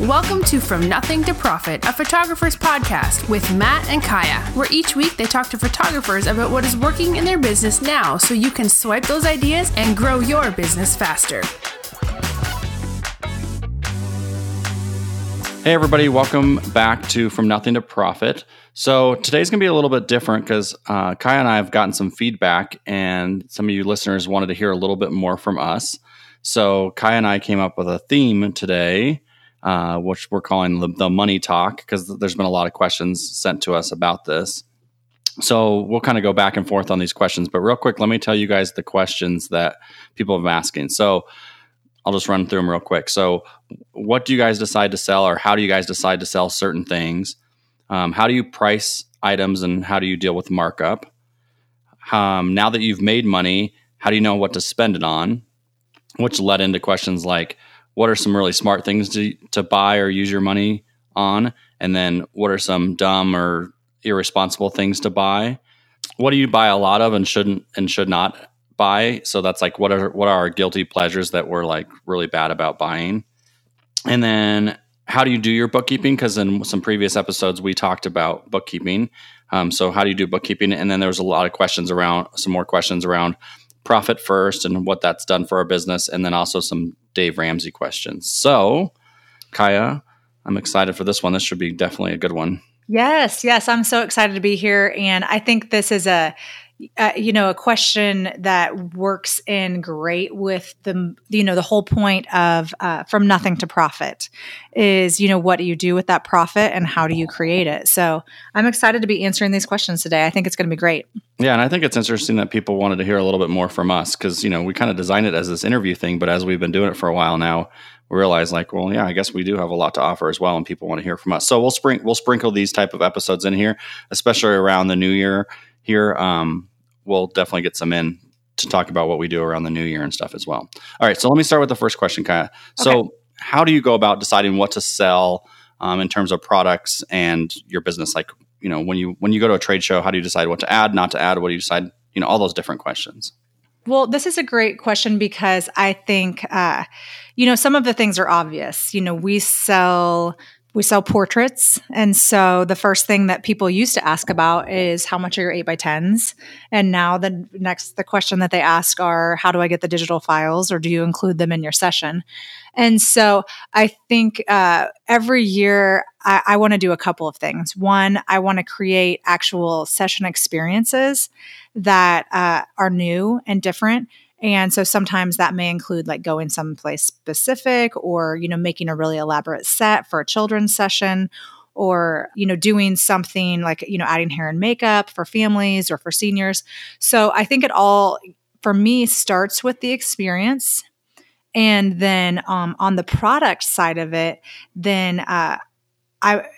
Welcome to From Nothing to Profit, a photographer's podcast with Matt and Kaya, where each week they talk to photographers about what is working in their business now so you can swipe those ideas and grow your business faster. Hey, everybody, welcome back to From Nothing to Profit. So, today's going to be a little bit different because uh, Kaya and I have gotten some feedback, and some of you listeners wanted to hear a little bit more from us. So, Kaya and I came up with a theme today uh, which we're calling the, the money talk because there's been a lot of questions sent to us about this. So we'll kind of go back and forth on these questions. But real quick, let me tell you guys the questions that people have been asking. So I'll just run through them real quick. So, what do you guys decide to sell, or how do you guys decide to sell certain things? Um, how do you price items, and how do you deal with markup? Um, now that you've made money, how do you know what to spend it on? Which led into questions like, what are some really smart things to, to buy or use your money on? And then what are some dumb or irresponsible things to buy? What do you buy a lot of and shouldn't and should not buy? So that's like what are what are our guilty pleasures that we're like really bad about buying? And then how do you do your bookkeeping? Because in some previous episodes we talked about bookkeeping. Um, so how do you do bookkeeping? And then there was a lot of questions around some more questions around profit first and what that's done for our business, and then also some Dave Ramsey questions. So, Kaya, I'm excited for this one. This should be definitely a good one. Yes, yes, I'm so excited to be here, and I think this is a uh, you know a question that works in great with the you know the whole point of uh, from nothing to profit is you know what do you do with that profit and how do you create it? So i'm excited to be answering these questions today. I think it's going to be great. Yeah and i think it's interesting that people wanted to hear a little bit more from us because you know we kind of designed it as this interview thing but as we've been doing it for a while now we realize like well yeah i guess we do have a lot to offer as well and people want to hear from us. So we'll spring we'll sprinkle these type of episodes in here especially around the new year here um, we'll definitely get some in to talk about what we do around the new year and stuff as well. All right, so let me start with the first question, Kaya. So, okay. how do you go about deciding what to sell um, in terms of products and your business? Like, you know, when you when you go to a trade show, how do you decide what to add, not to add? What do you decide? You know, all those different questions. Well, this is a great question because I think, uh, you know, some of the things are obvious. You know, we sell we sell portraits. And so the first thing that people used to ask about is how much are your eight by tens? And now the next, the question that they ask are, how do I get the digital files or do you include them in your session? And so I think uh, every year I, I want to do a couple of things. One, I want to create actual session experiences that uh, are new and different. And so sometimes that may include like going someplace specific or, you know, making a really elaborate set for a children's session or, you know, doing something like, you know, adding hair and makeup for families or for seniors. So I think it all, for me, starts with the experience. And then um, on the product side of it, then uh, I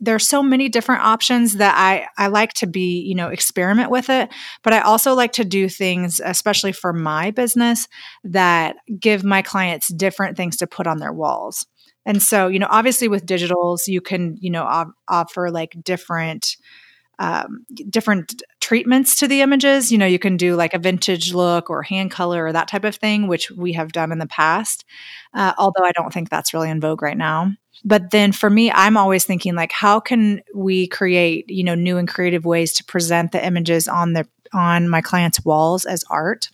there's so many different options that I I like to be, you know, experiment with it, but I also like to do things especially for my business that give my clients different things to put on their walls. And so, you know, obviously with digitals, you can, you know, op- offer like different um, different treatments to the images. You know, you can do like a vintage look or hand color or that type of thing, which we have done in the past. Uh, although I don't think that's really in vogue right now. But then for me, I'm always thinking like, how can we create, you know, new and creative ways to present the images on the on my clients' walls as art?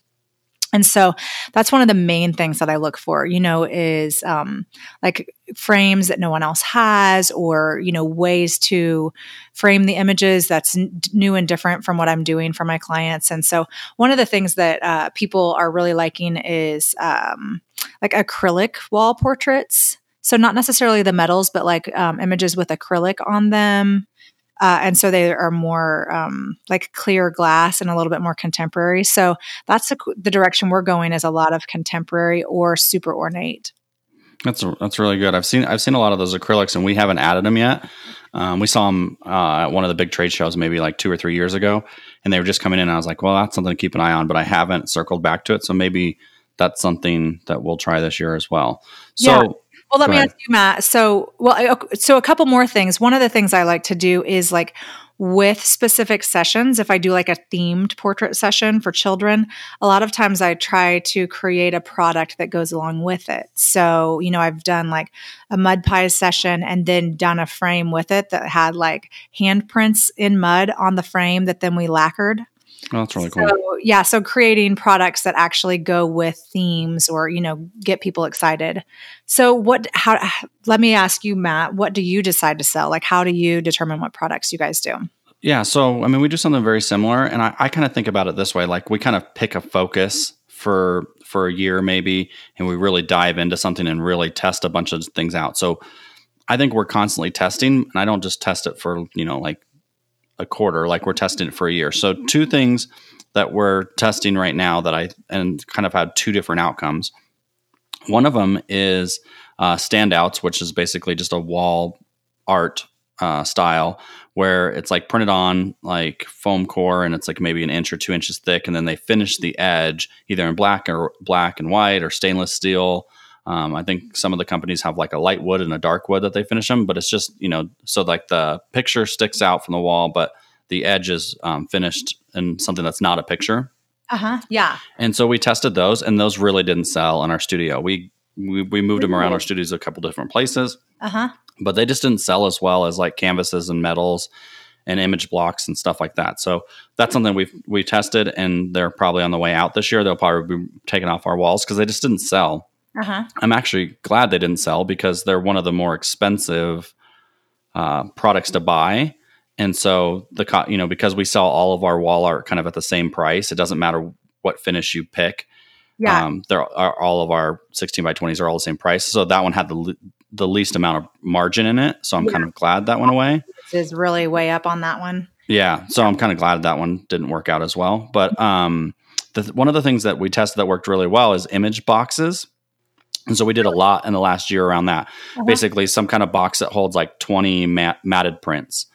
And so that's one of the main things that I look for, you know, is um, like frames that no one else has, or, you know, ways to frame the images that's n- new and different from what I'm doing for my clients. And so one of the things that uh, people are really liking is um, like acrylic wall portraits. So not necessarily the metals, but like um, images with acrylic on them. Uh, and so they are more um, like clear glass and a little bit more contemporary. So that's the, the direction we're going is a lot of contemporary or super ornate. That's that's really good. I've seen I've seen a lot of those acrylics, and we haven't added them yet. Um, we saw them uh, at one of the big trade shows, maybe like two or three years ago, and they were just coming in. and I was like, well, that's something to keep an eye on, but I haven't circled back to it. So maybe that's something that we'll try this year as well. So. Yeah Well, let me ahead. ask you, Matt. So, well, so a couple more things. One of the things I like to do is like with specific sessions, if I do like a themed portrait session for children, a lot of times I try to create a product that goes along with it. So, you know, I've done like a mud pie session and then done a frame with it that had like handprints in mud on the frame that then we lacquered. Oh, that's really cool. Yeah, so creating products that actually go with themes or you know get people excited. So, what? How? Let me ask you, Matt. What do you decide to sell? Like, how do you determine what products you guys do? Yeah, so I mean, we do something very similar, and I, I kind of think about it this way: like, we kind of pick a focus for for a year, maybe, and we really dive into something and really test a bunch of things out. So, I think we're constantly testing, and I don't just test it for you know like a quarter, like we're testing it for a year. So two things that we're testing right now that I and kind of had two different outcomes. One of them is uh, standouts, which is basically just a wall art uh, style where it's like printed on like foam core and it's like maybe an inch or two inches thick, and then they finish the edge either in black or black and white or stainless steel um, I think some of the companies have like a light wood and a dark wood that they finish them, but it's just you know so like the picture sticks out from the wall, but the edge is um, finished in something that's not a picture. Uh huh. Yeah. And so we tested those, and those really didn't sell in our studio. We we, we moved them around our studios a couple different places. Uh huh. But they just didn't sell as well as like canvases and metals and image blocks and stuff like that. So that's something we've we tested, and they're probably on the way out this year. They'll probably be taken off our walls because they just didn't sell. Uh-huh. I'm actually glad they didn't sell because they're one of the more expensive uh, products to buy. And so the co- you know because we sell all of our wall art kind of at the same price, it doesn't matter what finish you pick. Yeah, um, there are all of our 16 by 20s are all the same price. So that one had the le- the least amount of margin in it. So I'm yeah. kind of glad that went away. This is really way up on that one. Yeah, so I'm kind of glad that one didn't work out as well. But um, the, one of the things that we tested that worked really well is image boxes. And so we did a lot in the last year around that. Uh-huh. Basically, some kind of box that holds like 20 mat- matted prints.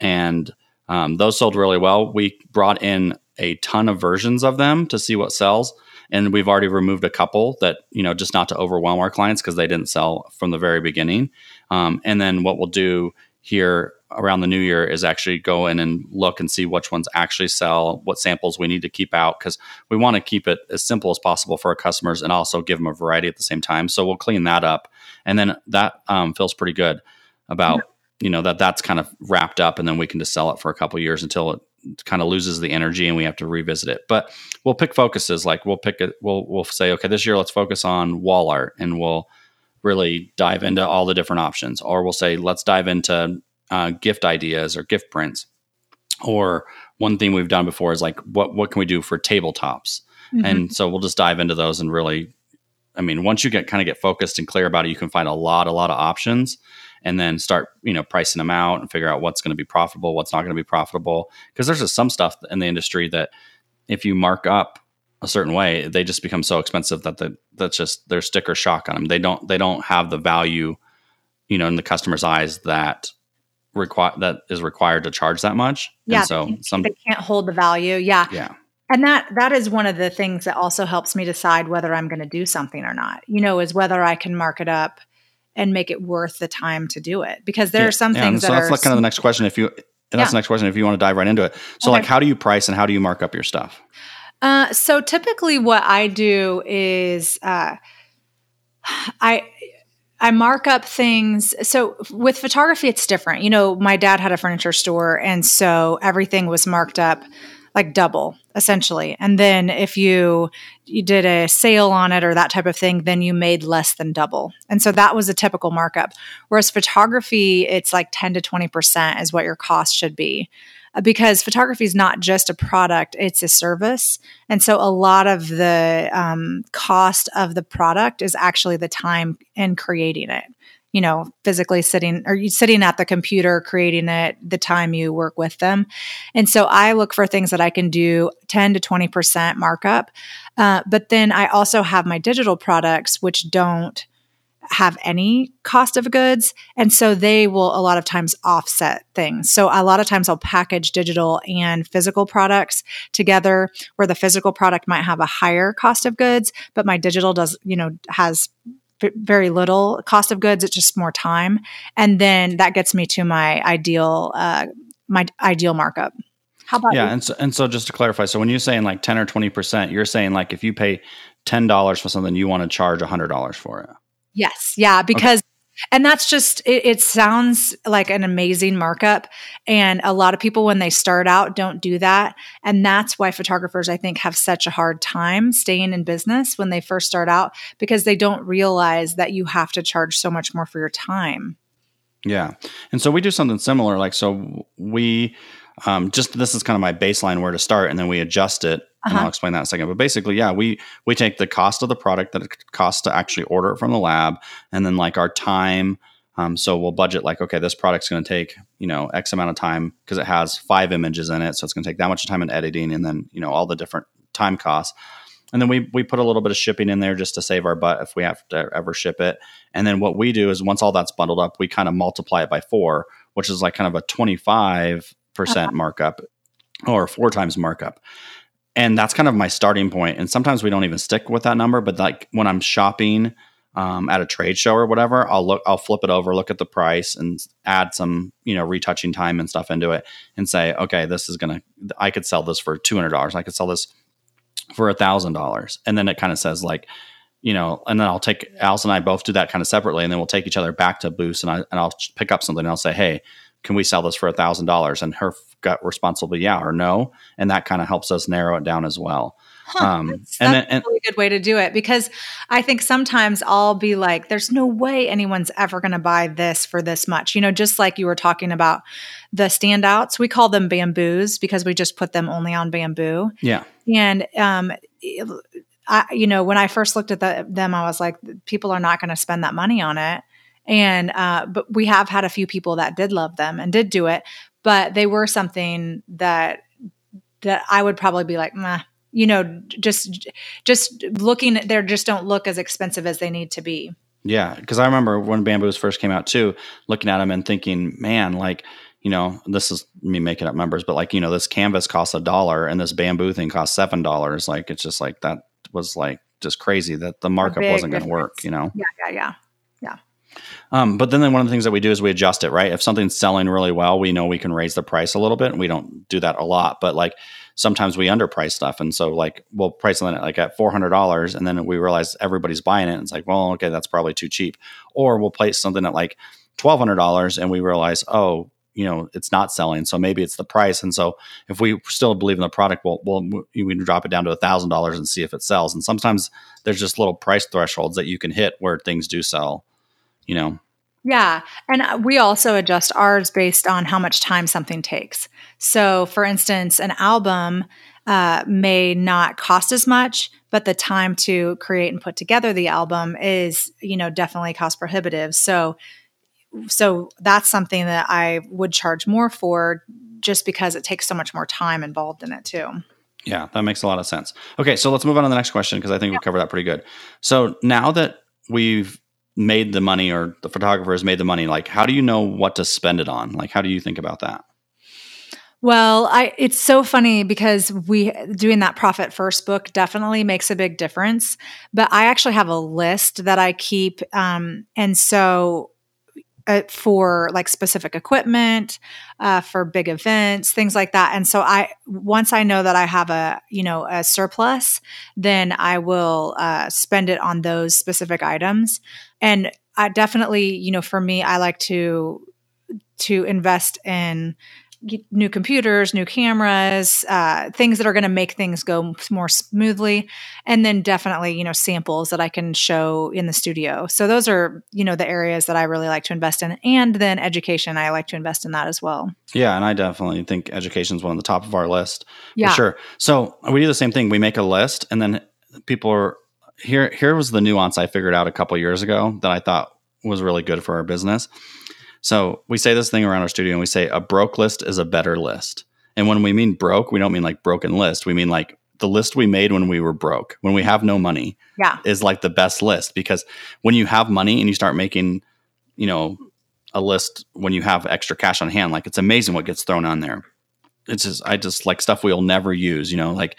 And um, those sold really well. We brought in a ton of versions of them to see what sells. And we've already removed a couple that, you know, just not to overwhelm our clients because they didn't sell from the very beginning. Um, and then what we'll do here around the new year is actually go in and look and see which ones actually sell, what samples we need to keep out because we want to keep it as simple as possible for our customers and also give them a variety at the same time. So we'll clean that up, and then that um, feels pretty good about you know that that's kind of wrapped up, and then we can just sell it for a couple years until it kind of loses the energy and we have to revisit it. But we'll pick focuses like we'll pick it. We'll we'll say okay, this year let's focus on wall art, and we'll really dive into all the different options, or we'll say let's dive into uh, gift ideas or gift prints. Or one thing we've done before is like, what what can we do for tabletops? Mm-hmm. And so we'll just dive into those and really, I mean, once you get kind of get focused and clear about it, you can find a lot, a lot of options, and then start you know pricing them out and figure out what's going to be profitable, what's not going to be profitable. Because there's just some stuff in the industry that if you mark up a certain way, they just become so expensive that the, that's just their sticker shock on them. They don't they don't have the value, you know, in the customer's eyes that require that is required to charge that much. Yeah. And so some they can't hold the value. Yeah. Yeah. And that that is one of the things that also helps me decide whether I'm going to do something or not. You know, is whether I can mark it up and make it worth the time to do it. Because there yeah. are some yeah. things so that that's like kind of the next question. If you and that's the next question if you want to dive right into it. So okay. like how do you price and how do you mark up your stuff? Uh, so typically what I do is uh, I I mark up things. So with photography, it's different. You know, my dad had a furniture store, and so everything was marked up like double essentially. And then if you you did a sale on it or that type of thing, then you made less than double. And so that was a typical markup. Whereas photography, it's like 10 to 20% is what your cost should be. Because photography is not just a product, it's a service. And so a lot of the um, cost of the product is actually the time in creating it. You know, physically sitting or sitting at the computer creating it, the time you work with them. And so I look for things that I can do 10 to 20% markup. Uh, but then I also have my digital products, which don't have any cost of goods. And so they will a lot of times offset things. So a lot of times I'll package digital and physical products together where the physical product might have a higher cost of goods, but my digital does, you know, has very little cost of goods. It's just more time, and then that gets me to my ideal uh, my ideal markup. How about yeah? You? And so, and so just to clarify, so when you're saying like ten or twenty percent, you're saying like if you pay ten dollars for something, you want to charge hundred dollars for it. Yes, yeah, because okay. And that's just, it, it, sounds like an amazing markup. And a lot of people, when they start out, don't do that. And that's why photographers, I think, have such a hard time staying in business when they first start out because they don't realize that you have to charge so much more for your time. Yeah. And so we do something similar. Like, so we, um, just this is kind of my baseline where to start, and then we adjust it uh-huh. and I'll explain that in a second. But basically, yeah, we we take the cost of the product that it costs to actually order it from the lab, and then like our time. Um, so we'll budget like, okay, this product's going to take you know X amount of time because it has five images in it, so it's going to take that much time in editing, and then you know all the different time costs. And then we we put a little bit of shipping in there just to save our butt if we have to ever ship it. And then what we do is once all that's bundled up, we kind of multiply it by four, which is like kind of a twenty five percent uh-huh. markup or four times markup and that's kind of my starting point and sometimes we don't even stick with that number but like when i'm shopping um, at a trade show or whatever i'll look i'll flip it over look at the price and add some you know retouching time and stuff into it and say okay this is gonna i could sell this for $200 i could sell this for a thousand dollars. And then it kind of says like you know and then i'll take alice and i both do that kind of separately and then we'll take each other back to boost and, I, and i'll pick up something and i'll say hey can we sell this for a thousand dollars? And her gut response will be yeah or no, and that kind of helps us narrow it down as well. Huh, um, that's, and that's then, and, a really good way to do it because I think sometimes I'll be like, "There's no way anyone's ever going to buy this for this much." You know, just like you were talking about the standouts, we call them bamboos because we just put them only on bamboo. Yeah, and um, I, you know, when I first looked at the, them, I was like, people are not going to spend that money on it. And uh, but we have had a few people that did love them and did do it, but they were something that that I would probably be like, Meh, you know, just just looking at they just don't look as expensive as they need to be. Yeah, because I remember when bamboos first came out too, looking at them and thinking, man, like you know, this is me making up numbers, but like you know, this canvas costs a dollar and this bamboo thing costs seven dollars. Like it's just like that was like just crazy that the markup wasn't going to work. You know? Yeah, yeah, yeah. Um, but then, then one of the things that we do is we adjust it, right? If something's selling really well, we know we can raise the price a little bit. And we don't do that a lot, but like sometimes we underprice stuff. And so like we'll price something like at $400 and then we realize everybody's buying it. And it's like, well, okay, that's probably too cheap. Or we'll place something at like $1,200 and we realize, oh, you know, it's not selling. So maybe it's the price. And so if we still believe in the product, we'll, we'll we can drop it down to a thousand dollars and see if it sells. And sometimes there's just little price thresholds that you can hit where things do sell you know. Yeah. And uh, we also adjust ours based on how much time something takes. So, for instance, an album uh, may not cost as much, but the time to create and put together the album is, you know, definitely cost prohibitive. So, so that's something that I would charge more for just because it takes so much more time involved in it too. Yeah, that makes a lot of sense. Okay, so let's move on to the next question because I think yeah. we covered that pretty good. So now that we've made the money or the photographer has made the money like how do you know what to spend it on? Like how do you think about that? Well i it's so funny because we doing that profit first book definitely makes a big difference but i actually have a list that i keep um, and so uh, for like specific equipment uh, for big events things like that. And so i once i know that i have a you know a surplus then i will uh, spend it on those specific items. And i definitely you know for me i like to to invest in new computers, new cameras, uh, things that are going to make things go more smoothly, and then definitely you know samples that I can show in the studio. So those are you know the areas that I really like to invest in, and then education. I like to invest in that as well. Yeah, and I definitely think education is one of the top of our list yeah. for sure. So we do the same thing. We make a list, and then people are here. Here was the nuance I figured out a couple years ago that I thought was really good for our business so we say this thing around our studio and we say a broke list is a better list. And when we mean broke, we don't mean like broken list. We mean like the list we made when we were broke, when we have no money, yeah. is like the best list because when you have money and you start making, you know, a list when you have extra cash on hand, like it's amazing what gets thrown on there. It's just I just like stuff we'll never use, you know, like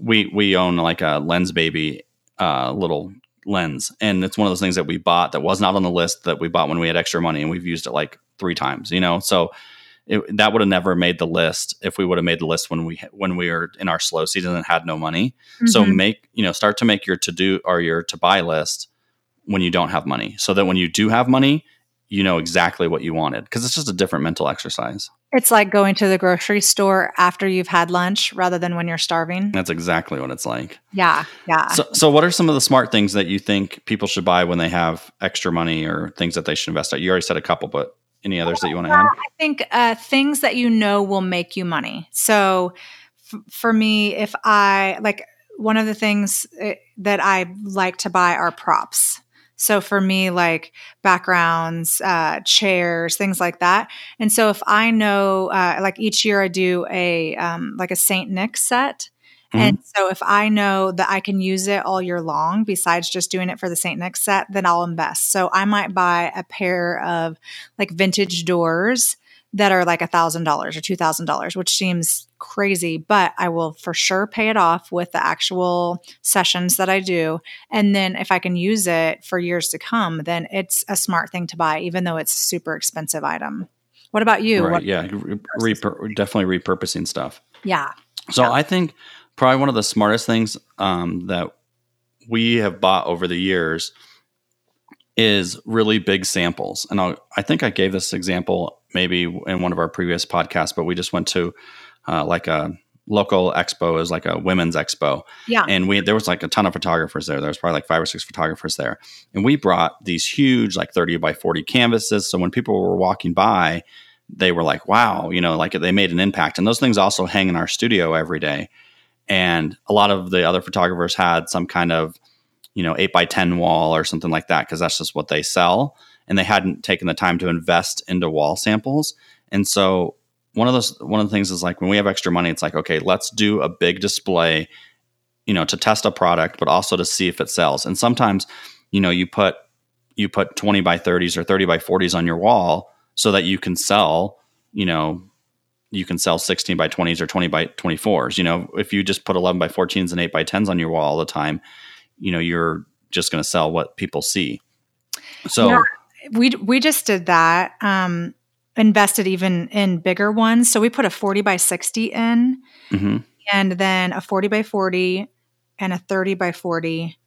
we we own like a Lensbaby uh little lens, and it's one of those things that we bought that was not on the list that we bought when we had extra money, and we've used it like three times. You know, so it, that would have never made the list if we would have made the list when we when we were in our slow season and had no money. Mm-hmm. So make you know start to make your to do or your to buy list when you don't have money, so that when you do have money, you know exactly what you wanted because it's just a different mental exercise. It's like going to the grocery store after you've had lunch rather than when you're starving. That's exactly what it's like. Yeah, yeah. So, so what are some of the smart things that you think people should buy when they have extra money or things that they should invest? In? You already said a couple, but any others that you want to add? I think uh, things that you know will make you money. So f- for me, if I like one of the things uh, that I like to buy are props. So for me, like backgrounds, uh, chairs, things like that. And so if I know, uh, like each year I do a um, like a Saint Nick set, Mm-hmm. And so if I know that I can use it all year long, besides just doing it for the St. Nick set, then I'll invest. So I might buy a pair of like vintage doors that are like a thousand dollars or two thousand dollars, which seems crazy, but I will for sure pay it off with the actual sessions that I do. And then if I can use it for years to come, then it's a smart thing to buy, even though it's a super expensive item. What about you? Right, what- yeah, Re- definitely repurposing stuff. Yeah. So yeah. I think probably one of the smartest things um, that we have bought over the years is really big samples. And I'll, i think I gave this example maybe in one of our previous podcasts, but we just went to uh, like a local expo, is like a women's expo. Yeah. And we there was like a ton of photographers there. There was probably like five or six photographers there. And we brought these huge, like 30 by 40 canvases. So when people were walking by, they were like, wow, you know, like they made an impact. And those things also hang in our studio every day and a lot of the other photographers had some kind of you know 8 by 10 wall or something like that because that's just what they sell and they hadn't taken the time to invest into wall samples and so one of those one of the things is like when we have extra money it's like okay let's do a big display you know to test a product but also to see if it sells and sometimes you know you put you put 20 by 30s or 30 by 40s on your wall so that you can sell you know you can sell 16 by 20s or 20 by 24s. You know, if you just put 11 by 14s and 8 by 10s on your wall all the time, you know, you're just going to sell what people see. So yeah, we we just did that. Um, invested even in bigger ones. So we put a 40 by 60 in, mm-hmm. and then a 40 by 40, and a 30 by 40,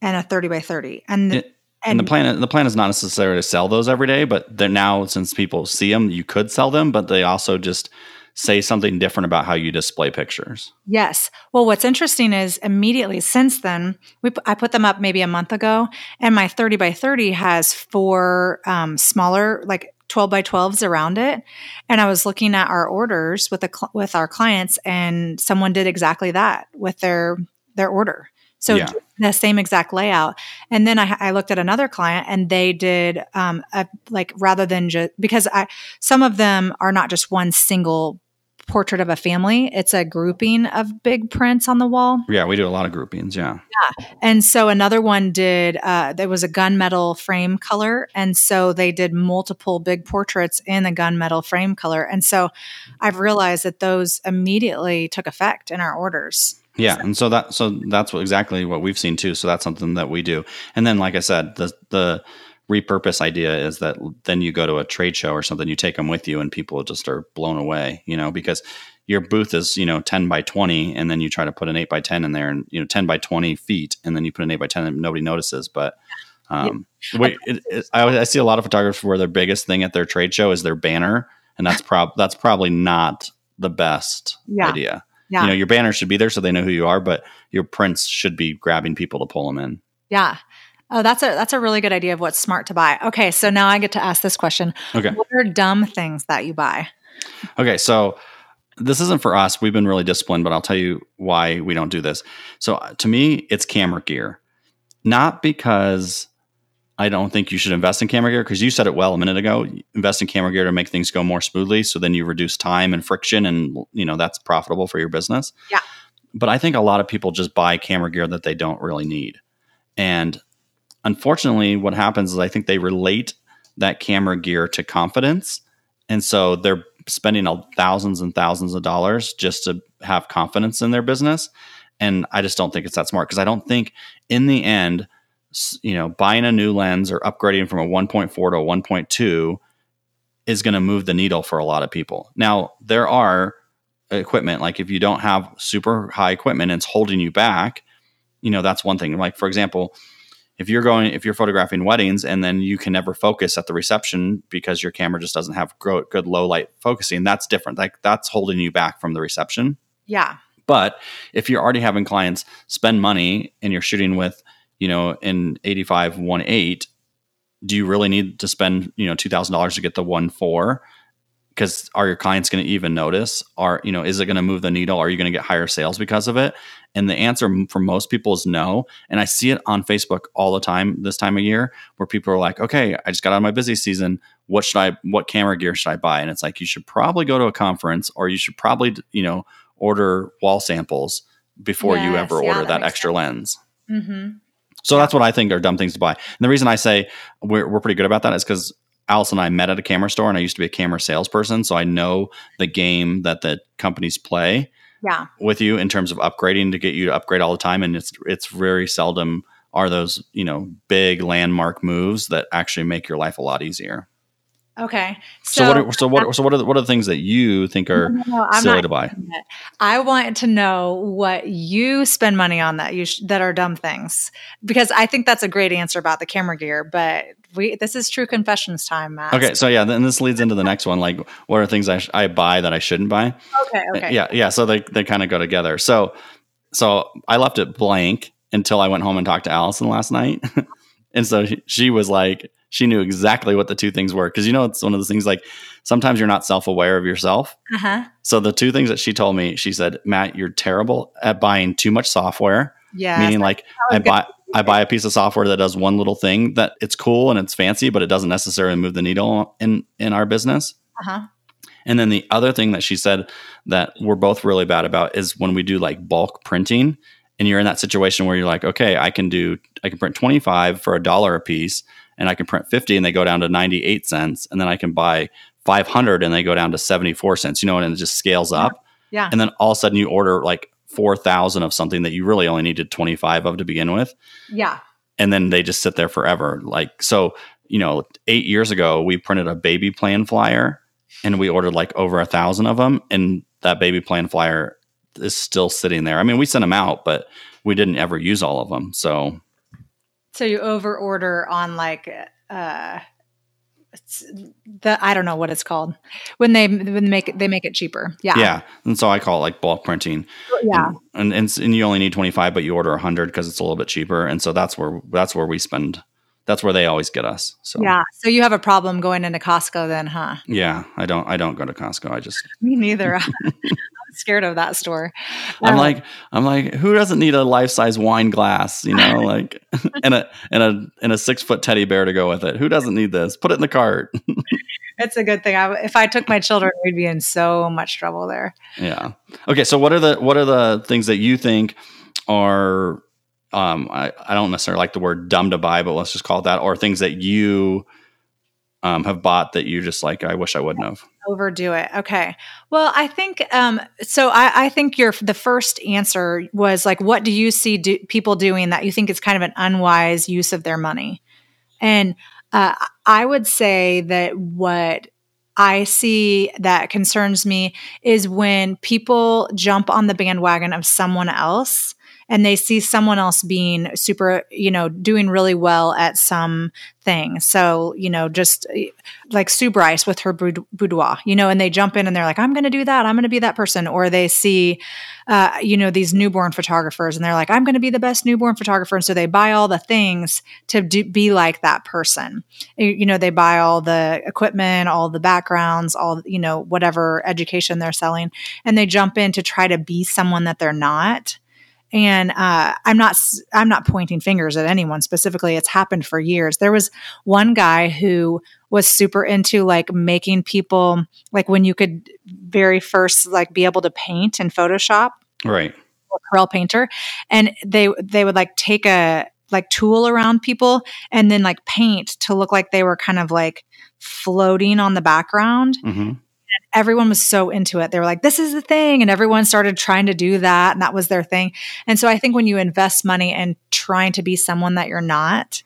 and a 30 by 30. And the, it, and, and, the plan the plan is not necessarily to sell those every day, but they're now since people see them, you could sell them, but they also just say something different about how you display pictures. Yes. Well, what's interesting is immediately since then, we I put them up maybe a month ago, and my 30 by 30 has four um, smaller, like 12 by 12s around it. And I was looking at our orders with the with our clients, and someone did exactly that with their their order. So yeah. the same exact layout. And then I, I, looked at another client and they did um, a, like rather than just because I some of them are not just one single portrait of a family. It's a grouping of big prints on the wall. Yeah, we do a lot of groupings. Yeah. Yeah. And so another one did, uh, there was a gunmetal frame color. And so they did multiple big portraits in the gunmetal frame color. And so I've realized that those immediately took effect in our orders. Yeah, and so that so that's what exactly what we've seen too. So that's something that we do. And then, like I said, the the repurpose idea is that then you go to a trade show or something, you take them with you, and people just are blown away. You know, because your booth is you know ten by twenty, and then you try to put an eight by ten in there, and you know ten by twenty feet, and then you put an eight by ten, and nobody notices. But um, yeah. wait, it, it, I, I see a lot of photographers where their biggest thing at their trade show is their banner, and that's prob that's probably not the best yeah. idea. Yeah. You know, your banner should be there so they know who you are, but your prints should be grabbing people to pull them in. Yeah. Oh, that's a that's a really good idea of what's smart to buy. Okay, so now I get to ask this question. Okay. What are dumb things that you buy? Okay, so this isn't for us. We've been really disciplined, but I'll tell you why we don't do this. So uh, to me, it's camera gear. Not because I don't think you should invest in camera gear because you said it well a minute ago. Invest in camera gear to make things go more smoothly, so then you reduce time and friction, and you know that's profitable for your business. Yeah. But I think a lot of people just buy camera gear that they don't really need, and unfortunately, what happens is I think they relate that camera gear to confidence, and so they're spending thousands and thousands of dollars just to have confidence in their business. And I just don't think it's that smart because I don't think in the end you know, buying a new lens or upgrading from a 1.4 to a 1.2 is going to move the needle for a lot of people. Now, there are equipment like if you don't have super high equipment and it's holding you back, you know, that's one thing. Like for example, if you're going if you're photographing weddings and then you can never focus at the reception because your camera just doesn't have gro- good low light focusing, that's different. Like that's holding you back from the reception. Yeah. But if you're already having clients spend money and you're shooting with, you know, an 85 1.8, do you really need to spend, you know, $2,000 to get the 1.4? Because are your clients going to even notice? Are, you know, is it going to move the needle? Are you going to get higher sales because of it? And the answer for most people is no. And I see it on Facebook all the time this time of year where people are like, okay, I just got out of my busy season. What should I, what camera gear should I buy? And it's like, you should probably go to a conference or you should probably, you know, order wall samples before you ever yeah, order that that, extra lens. Mm-hmm. So that's what I think are dumb things to buy. And the reason I say we're, we're pretty good about that is because Alice and I met at a camera store and I used to be a camera salesperson. So I know the game that the companies play Yeah. with you in terms of upgrading to get you to upgrade all the time. And it's, it's very seldom are those, you know, big landmark moves that actually make your life a lot easier. Okay. So, what are, so what, so what are the, what are the things that you think are No, I'm silly to buy? I want to know what you spend money on that you sh- that are dumb things because I think that's a great answer about the camera gear. But we this is true confessions time, Matt. Okay, so yeah, then this leads into the next one. Like, what are things I, sh- I buy that I shouldn't buy? Okay. Uh, okay. Yeah, yeah. So they they kind of go together. So so I left it blank until I went home and talked to Allison last night, and so she, she was like, she knew exactly what the two things were because you know it's one of those things like sometimes you're not self aware of yourself. Uh huh. So the two things that she told me, she said, Matt, you're terrible at buying too much software. Yeah. Meaning, like I buy I buy a piece of software that does one little thing that it's cool and it's fancy, but it doesn't necessarily move the needle in in our business. Uh huh. And then the other thing that she said that we're both really bad about is when we do like bulk printing and you're in that situation where you're like, okay, I can do, I can print 25 for a dollar a piece and I can print 50 and they go down to 98 cents. And then I can buy 500 and they go down to 74 cents, you know, and it just scales up. Yeah. And then all of a sudden you order like 4,000 of something that you really only needed 25 of to begin with Yeah. and then they just sit there forever. Like so, you know, eight years ago we printed a baby plan flyer, and we ordered like over a thousand of them, and that baby plan flyer is still sitting there. I mean, we sent them out, but we didn't ever use all of them. So So you over order on like uh the I don't know what it's called when they when they make it they make it cheaper. Yeah. yeah, and so I call it like bulk printing. Yeah. and and, and you only need twenty five, but you order hundred because it's a little bit cheaper, and so that's where that's where we spend. That's where they always get us. So Yeah. So you have a problem going into Costco then, huh? yeah, I don't I don't go to Costco. I just Me neither. Scared of that store. I'm like, I'm like, who doesn't need a life size wine glass, you know, like, and a and a and a six foot teddy bear to go with it? Who doesn't need this? Put it in the cart. it's a good thing. I, if I took my children, we'd be in so much trouble there. yeah. Okay. So what are the what are the things that you think are um I, I don't necessarily like the word dumb to buy, but let's just call it that, or things that you um have bought that you just like, I wish I wouldn't have. Overdo it. Okay. Well, I think um, so. I, I think your the first answer was like, what do you see do, people doing that you think is kind of an unwise use of their money? And uh, I would say that what I see that concerns me is when people jump on the bandwagon of someone else and they see someone else being super, you know, doing really well at some thing. So, you know, just eh, like Sue Bryce with her boudoir, you know, and they jump in and they're like, I'm going to do that. I'm going to be that person. Or they see, uh, you know, these newborn photographers and they're like, I'm going to be the best newborn photographer. And so they buy all the things to do, be like that person. You you know, they buy all the equipment, all the backgrounds, all, you know, whatever education they're selling, and they jump in to try to be someone that they're not and uh, i'm not i'm not pointing fingers at anyone specifically. It's happened for years. There was one guy who was super into like making people like when you could very first like be able to paint in photoshop Right. or Corel Painter, and they they would like take a like tool around people and then like paint to look like they were kind of like floating on the background. Hmm everyone was so into it. They were like, this is the thing. And everyone started trying to do that. And that was their thing. And so I think when you invest money in trying to be someone that you're not,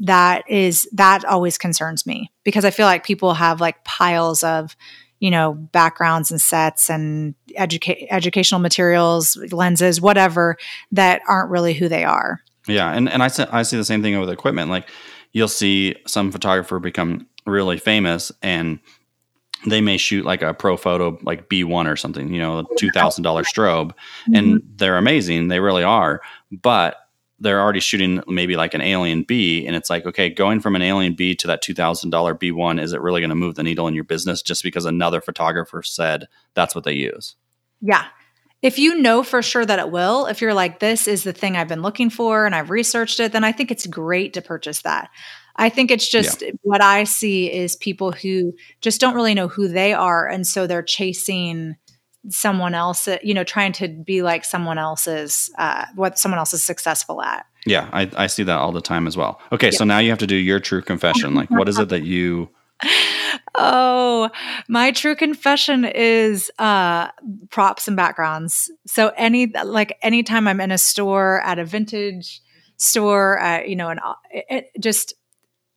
that is, that always concerns me because I feel like people have like piles of, you know, backgrounds and sets and educa- educational materials, lenses, whatever that aren't really who they are. Yeah. And, and I, see, I see the same thing with equipment. Like you'll see some photographer become really famous and they may shoot like a Profoto like B1 or something, you know, $2,000 strobe mm-hmm. and they're amazing. They really are. But they're already shooting maybe like an AlienBee and it's like, okay, going from an AlienBee to that $2,000 B1, is it really going to move the needle in your business just because another photographer said that's what they use? Yeah. If you know for sure that it will, if you're like, this is the thing I've been looking for and I've researched it, then I think it's great to purchase that. I think it's just yeah. what I see is people who just don't really know who they are. And so they're chasing someone else, you know, trying to be like someone else's, uh, what someone else is successful at. Yeah, I, I see that all the time as well. Okay, yeah. so now you have to do your true confession. Like, what is it that you oh, my true confession is uh props and backgrounds. So any like anytime I'm in a store at a vintage store, uh, you know, and it, just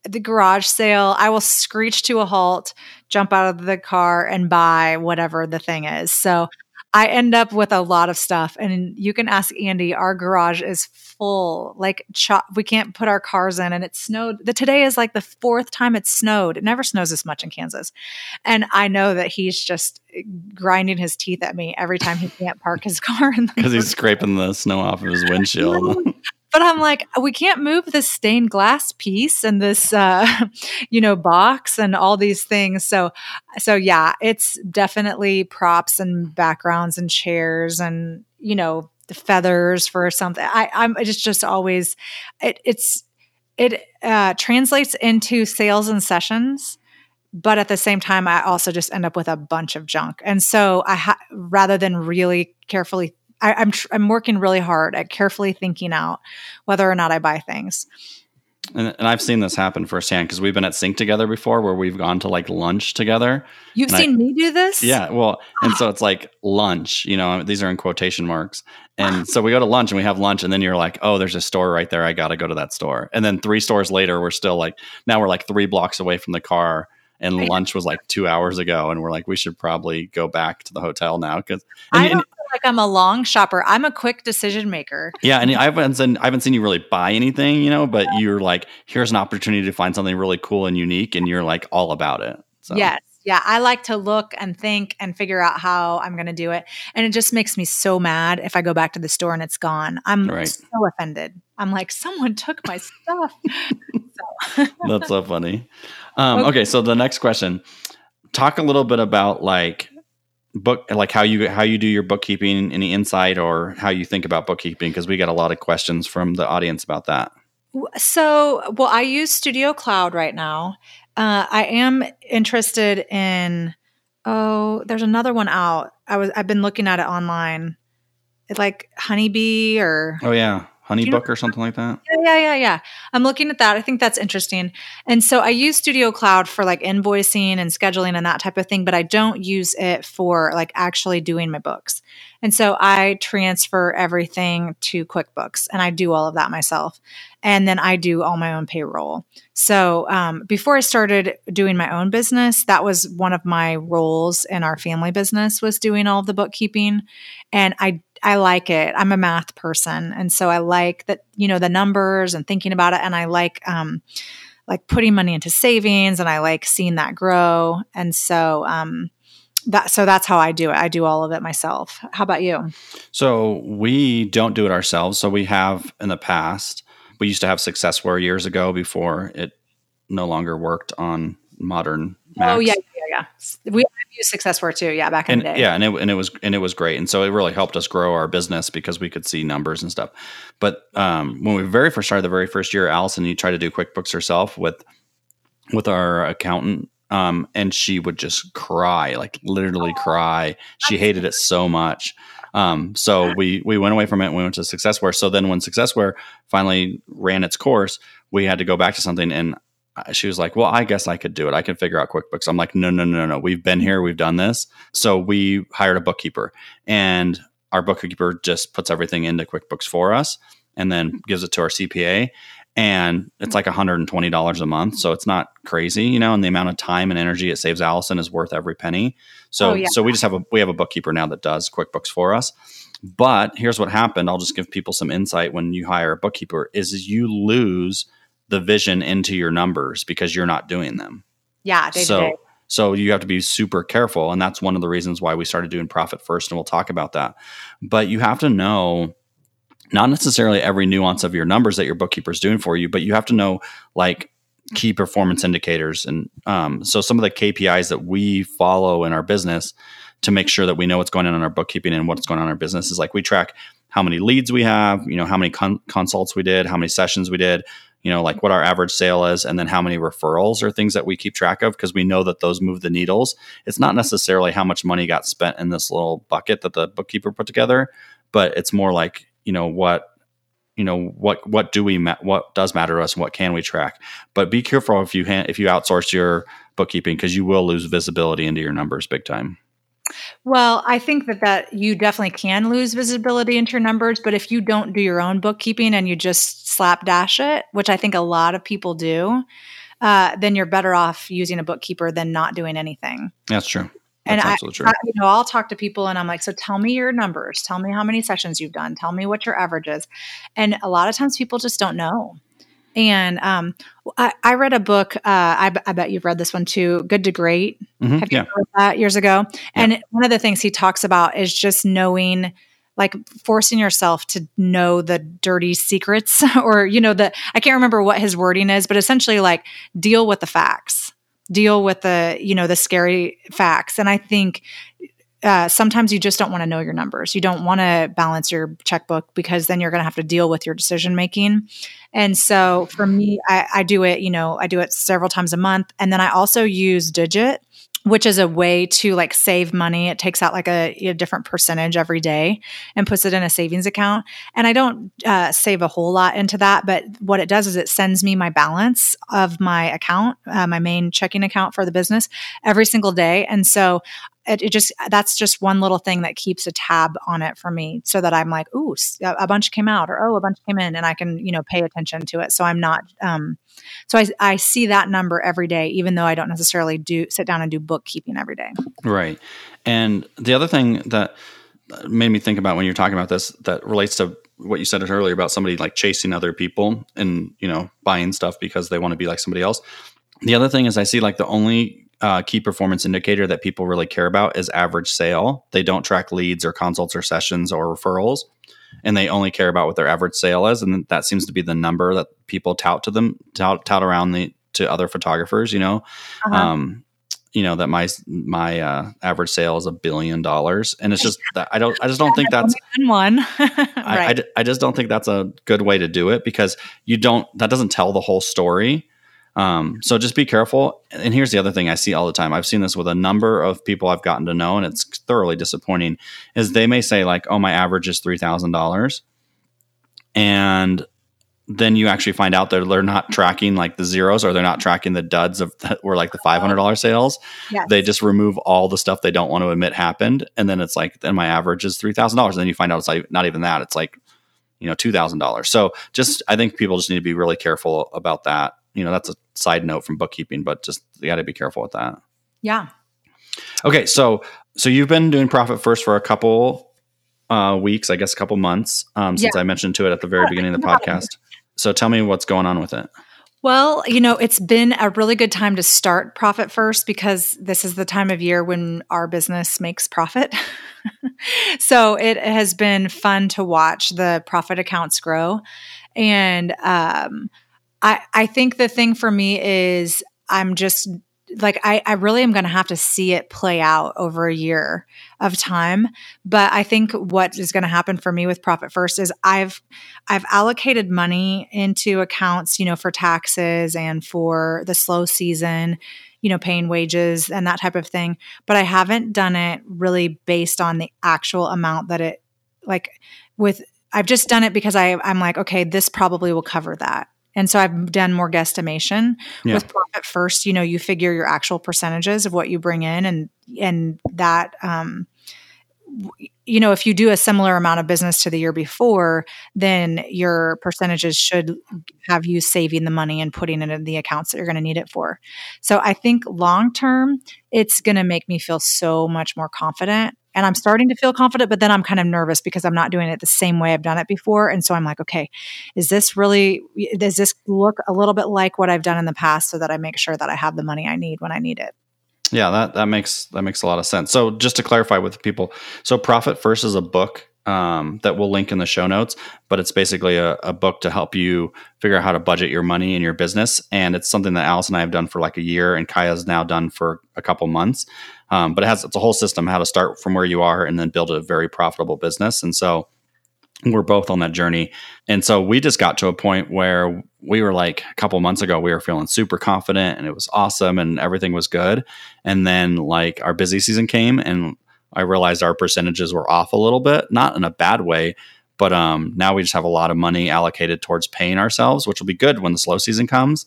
the garage sale, I will screech to a halt, jump out of the car, and buy whatever the thing is. So I end up with a lot of stuff. And you can ask Andy, our garage is full. Like, cho- we can't put our cars in, and it snowed. The, today is like the fourth time it snowed. It never snows this much in Kansas. And I know that he's just grinding his teeth at me every time he can't park his car. Because he's scraping the snow off of his windshield. But I'm like, we can't move this stained glass piece and this, uh, you know, box and all these things. So, so yeah, it's definitely props and backgrounds and chairs and you know the feathers for something. I, I'm just just always, it, it's it uh, translates into sales and sessions but at the same time i also just end up with a bunch of junk and so i ha- rather than really carefully I, am I'm, tr- I'm working really hard at carefully thinking out whether or not I buy things. And, and I've seen this happen firsthand because we've been at sync together before, where we've gone to like lunch together. You've seen I, me do this, yeah. Well, and so it's like lunch. You know, these are in quotation marks. And so we go to lunch and we have lunch, and then you're like, oh, there's a store right there. I got to go to that store. And then three stores later, we're still like, now we're like three blocks away from the car and lunch was like two hours ago and we're like we should probably go back to the hotel now because I like I'm a long shopper. I'm a quick decision maker. Yeah, and I haven't seen I haven't seen you really buy anything, you know, but you're like, here's an opportunity to find something really cool and unique, and you're like all about it. So. Yes. Yeah, I like to look and think and figure out how I'm going to do it. And it just makes me so mad if I go back to the store and it's gone. I'm right. so offended. I'm like, someone took my stuff. so. That's so funny. Um, okay. okay, so the next question talk a little bit about like book like how you how you do your bookkeeping any insight or how you think about bookkeeping? Because we get a lot of questions from the audience about that. So well i use studio cloud right now. Uh, i am interested in oh there's another one out. I was i've been looking at it online. It's like honeybee or oh yeah Honeybook or something like that? Yeah, yeah, yeah, yeah. I'm looking at that. I think that's interesting. And so I use Studio Cloud for like invoicing and scheduling and that type of thing, but I don't use it for like actually doing my books. And so I transfer everything to QuickBooks and I do all of that myself. And then I do all my own payroll. So um, before I started doing my own business, that was one of my roles in our family business was doing all of the bookkeeping. And I I like it. I'm a math person. And so I like that, you know, the numbers and thinking about it. And I like, um, like putting money into savings and I like seeing that grow. And so, um, that, so that's how I do it. I do all of it myself. How about you? So we don't do it ourselves. So we have in the past, we used to have Successware years ago before it no longer worked on modern Macs. Oh yeah, yeah, yeah. We used Successware too. Yeah, back in and, the day. Yeah, and it and it was and it was great, and so it really helped us grow our business because we could see numbers and stuff. But um, when we very first started, the very first year, Allison, you tried to do QuickBooks herself with with our accountant. Um, and she would just cry, like literally cry. She hated it so much. Um, so we we went away from it. and We went to Successware. So then when Successware finally ran its course, we had to go back to something. And she was like, "Well, I guess I could do it. I can figure out QuickBooks." I'm like, "No, no, no, no. We've been here. We've done this." So we hired a bookkeeper, and our bookkeeper just puts everything into QuickBooks for us, and then hmm. gives it to our CPA. And it's like $120 a month, so it's not crazy, you know. And the amount of time and energy it saves Allison is worth every penny. So, Oh, yeah. so we just have a we have a bookkeeper now that does QuickBooks for us. But here's what happened. I'll just give people some insight when you hire a bookkeeper: is you lose the vision into your numbers because you're not doing them. Yeah, so so you have to be super careful and that's one of the reasons why we started doing profit first and we'll talk about that. But you have to know not necessarily every nuance of your numbers that your bookkeeper is doing for you, but you have to know like key performance indicators and um, so some of the KPIs that we follow in our business to make sure that we know what's going on in our bookkeeping and what's going on in our business is like we track how many leads we have, you know, how many con- consults we did, how many sessions we did, you know, like what our average sale is, and then how many referrals are things that we keep track of because we know that those move the needles. It's not necessarily how much money got spent in this little bucket that the bookkeeper put together, but it's more like, you know, what you know what what do we ma- what does matter to us and what can we track but be careful if you ha- if you outsource your bookkeeping because you will lose visibility into your numbers big time Well, I think that that you definitely can lose visibility into your numbers, but if you don't do your own bookkeeping and you just slapdash it, which I think a lot of people do, uh, then you're better off using a bookkeeper than not doing anything. that's true And I, true I- you know, I'll talk to people and I'm like, so tell me your numbers. Tell me how many sessions you've done. Tell me what your average is. And a lot of times people just don't know. And um, I, I read a book. Uh, I, I bet you've read this one too. Good to Great. Mhm, Have you yeah heard that years ago? And one of the things he talks about is just knowing, like forcing yourself to know the dirty secrets, or you know, the I can't remember what his wording is, but essentially like deal with the facts, deal with the you know the scary facts. And I think uh, sometimes you just don't want to know your numbers. You don't want to balance your checkbook because then you're going to have to deal with your decision making. And so for me, I, I do it, you know, I do it several times a month. And then I also use Digit, which is a way to like save money. It takes out like a, a different percentage every day and puts it in a savings account. And I don't uh, save a whole lot into that, but what it does is it sends me my balance of my account, uh, my main checking account for the business every single day. And so it, it just that's just one little thing that keeps a tab on it for me so that i'm like ooh a bunch came out or oh a bunch came in and i can you know pay attention to it so i'm not um so i, I see that number every day even though i don't necessarily do sit down and do bookkeeping every day Right. And the other thing that made me think about when you're talking about this that relates to what you said earlier about somebody like chasing other people and, you know, buying stuff because they want to be like somebody else. The other thing is I see like the only uh, key performance indicator that people really care about is average sale. They don't track leads or consults or sessions or referrals. And they only care about what their average sale is, and that seems to be the number that people tout to them, tout, tout around the to other photographers. You know, Uh-huh. um, you know that my my uh, average sale is a billion dollars, and it's just that I don't I just don't think that's one I, I right d- I just don't think that's a good way to do it because you don't that doesn't tell the whole story. Um, so just be careful. And here's the other thing I see all the time. I've seen this with a number of people I've gotten to know, and it's thoroughly disappointing. Is they may say like, "Oh, my average is three thousand dollars," and then you actually find out that they're not tracking like the zeros or they're not tracking the duds of that were like the five hundred dollar sales yes. they just remove all the stuff they don't want to admit happened and then it's like then my average is $3000 and then you find out it's like not even that it's like you know $2000 so just i think people just need to be really careful about that you know that's a side note from bookkeeping but just you got to be careful with that. Yeah. Okay so so you've been doing profit first for a couple uh, weeks i guess a couple months um, since i mentioned to it at the very beginning of the podcast. So tell me what's going on with it. Well, you know, it's been a really good time to start Profit First because this is the time of year when our business makes profit. so it has been fun to watch the profit accounts grow. And um, I, I think the thing for me is I'm just like I, I really am going to have to see it play out over a year of time. But i think what is going to happen for me with profit first is i've i've allocated money into accounts you know for taxes and for the slow season you know paying wages and that type of thing. But i haven't done it really based on the actual amount that it like with i've just done it because i i'm like okay this probably will cover that And so I've done more guesstimation Yeah. with profit first. You know, you figure your actual percentages of what you bring in, and and that, um, you know, if you do a similar amount of business to the year before, then your percentages should have you saving the money and putting it in the accounts that you're going to need it for. So I think long term, it's going to make me feel so much more confident. And I'm starting to feel confident, but then I'm kind of nervous because I'm not doing it the same way I've done it before. And so I'm like, okay, is this really, does this look a little bit like what I've done in the past so that I make sure that I have the money I need when I need it? Yeah, that that makes that makes a lot of sense. So just to clarify with people, so Profit First is a book um, that we'll link in the show notes, but it's basically a, a book to help you figure out how to budget your money in your business, and it's something that Alice and I have done for like a year, and Kaya's now done for a couple months. Um, but it has it's a whole system how to start from where you are and then build a very profitable business, and so we're both on that journey. And so we just got to a point where we were like a couple months ago, we were feeling super confident and it was awesome and everything was good. And then like our busy season came and I realized our percentages were off a little bit, not in a bad way, but um, now we just have a lot of money allocated towards paying ourselves, which will be good when the slow season comes.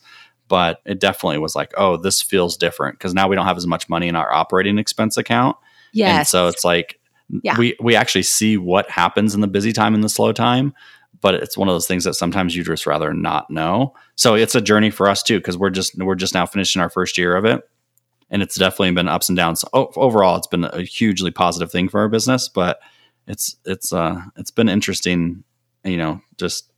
But it definitely was like, oh, this feels different because now we don't have as much money in our operating expense account. And so it's like Yeah. we we actually see what happens in the busy time and the slow time, but it's one of those things that sometimes you just rather not know. So it's a journey for us too because we're just we're just now finishing our first year of it, and it's definitely been ups and downs. O- overall, it's been a hugely positive thing for our business, but it's it's uh it's been interesting. You know, just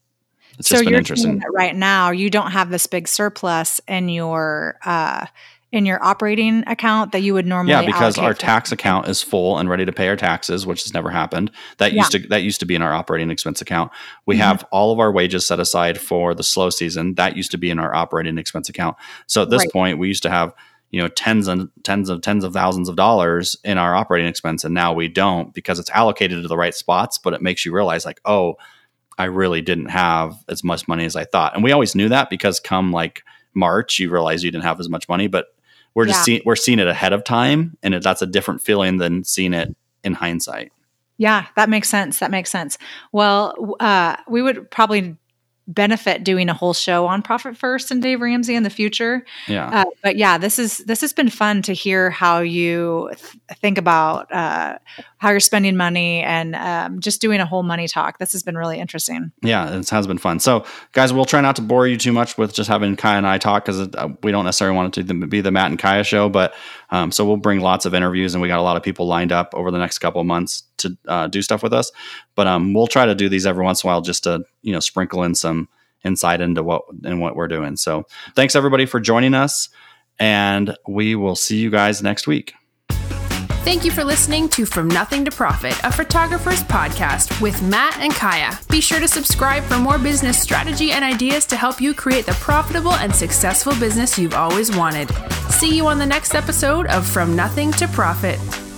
it's so just been you're interesting. right now you don't have this big surplus in your uh, in your operating account that you would normally Yeah, because our for- tax account is full and ready to pay our taxes, which has never happened. That used to that used to be in our operating expense account. We Mhm. have all of our wages set aside for the slow season. That used to be in our operating expense account. So at this Right. point, we used to have you know tens and tens of tens of thousands of dollars in our operating expense, and now we don't because it's allocated to the right spots. But it makes you realize like, oh, I really didn't have as much money as I thought, and we always knew that because come like March, you realize you didn't have as much money, but we're just Yeah. seeing we're seeing it ahead of time, and it, that's a different feeling than seeing it in hindsight. Yeah, that makes sense. That makes sense. Well, uh, we would probably benefit doing a whole show on profit first and Dave Ramsey in the future. Yeah, Uh, but yeah, this is this has been fun to hear how you th- think about uh, how you're spending money and um, just doing a whole money talk. This has been really interesting. yeah, it has been fun. So, guys, we'll try not to bore you too much with just having Kaya and I talk because uh, we don't necessarily want it to be the Matt and Kaya show. But um, so we'll bring lots of interviews, and we got a lot of people lined up over the next couple of months to uh, do stuff with us. But um, we'll try to do these every once in a while just to you know sprinkle in some insight into what and what we're doing. So, thanks everybody for joining us, and we will see you guys next week. Thank you for listening to From Nothing to Profit, a photographer's podcast with Matt and Kaya. Be sure to subscribe for more business strategy and ideas to help you create the profitable and successful business you've always wanted. See you on the next episode of From Nothing to Profit.